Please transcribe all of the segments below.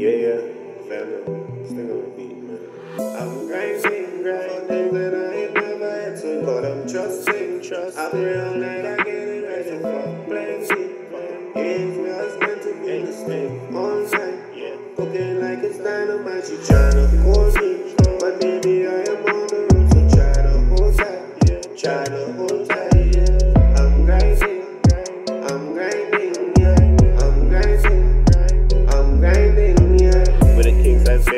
Yeah, yeah, family, still on beat, man. I'm grinding, grinding, things that I ain't never had but I'm trusting, trust. I'll all night, I get it. It's just meant to like it's dynamite, she tryna call me, but baby I am on the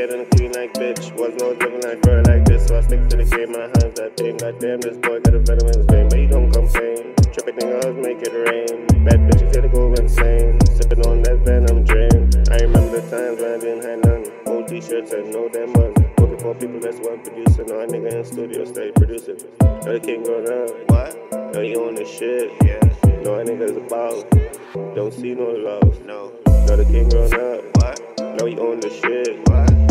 size and a queen like bitch. Was no living like her like this, so I stick to the game. My hands that thing. Goddamn, this boy got a venom in his vein, but he don't complain. Tripping niggas make it rain. Bad bitches to go insane. Sipping on that venom drain. I remember the times when I didn't have none. Old t-shirts and no damn money. Working for people that's one producer. No, a nigga in studio stay producing. Know the king going up. What? Know you on the shit. Yeah. Know a nigga's about. Don't see no love. No. Know the king grown up. What? Know you on the shit. What?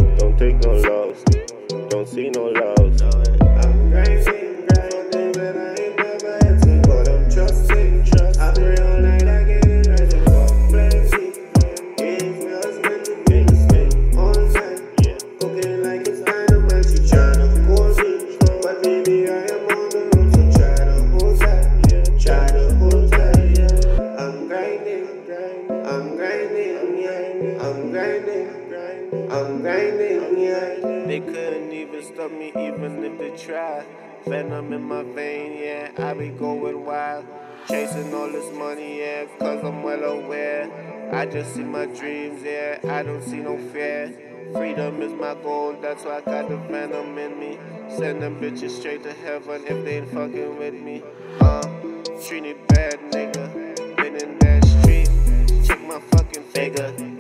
Don't see no loss. I'm grinding, grinding, but I ain't never. But I'm trusting, trust. I pray all night, I get it my husband to be the same all night. Yeah. Cooking like it's dynamite, she tryna me. But baby, I am on the road, so try to hold tight. Yeah. Try to hold tight, yeah. I'm grinding, grinding, I'm grinding. I'm grinding, grinding, I'm grinding, yeah. They couldn't even stop me even if they tried. Venom in my vein, yeah, I be going wild. Chasing all this money, yeah, cause I'm well aware. I just see my dreams, yeah, I don't see no fear. Freedom is my goal, that's why I got the venom in me. Send them bitches straight to heaven if they ain't fucking with me. Uh, treat me bad, nigga. Been in that street, check my fucking figure.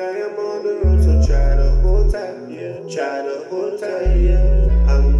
I am on the road, so try to hold tight. Yeah. Try to hold tight, yeah. I'm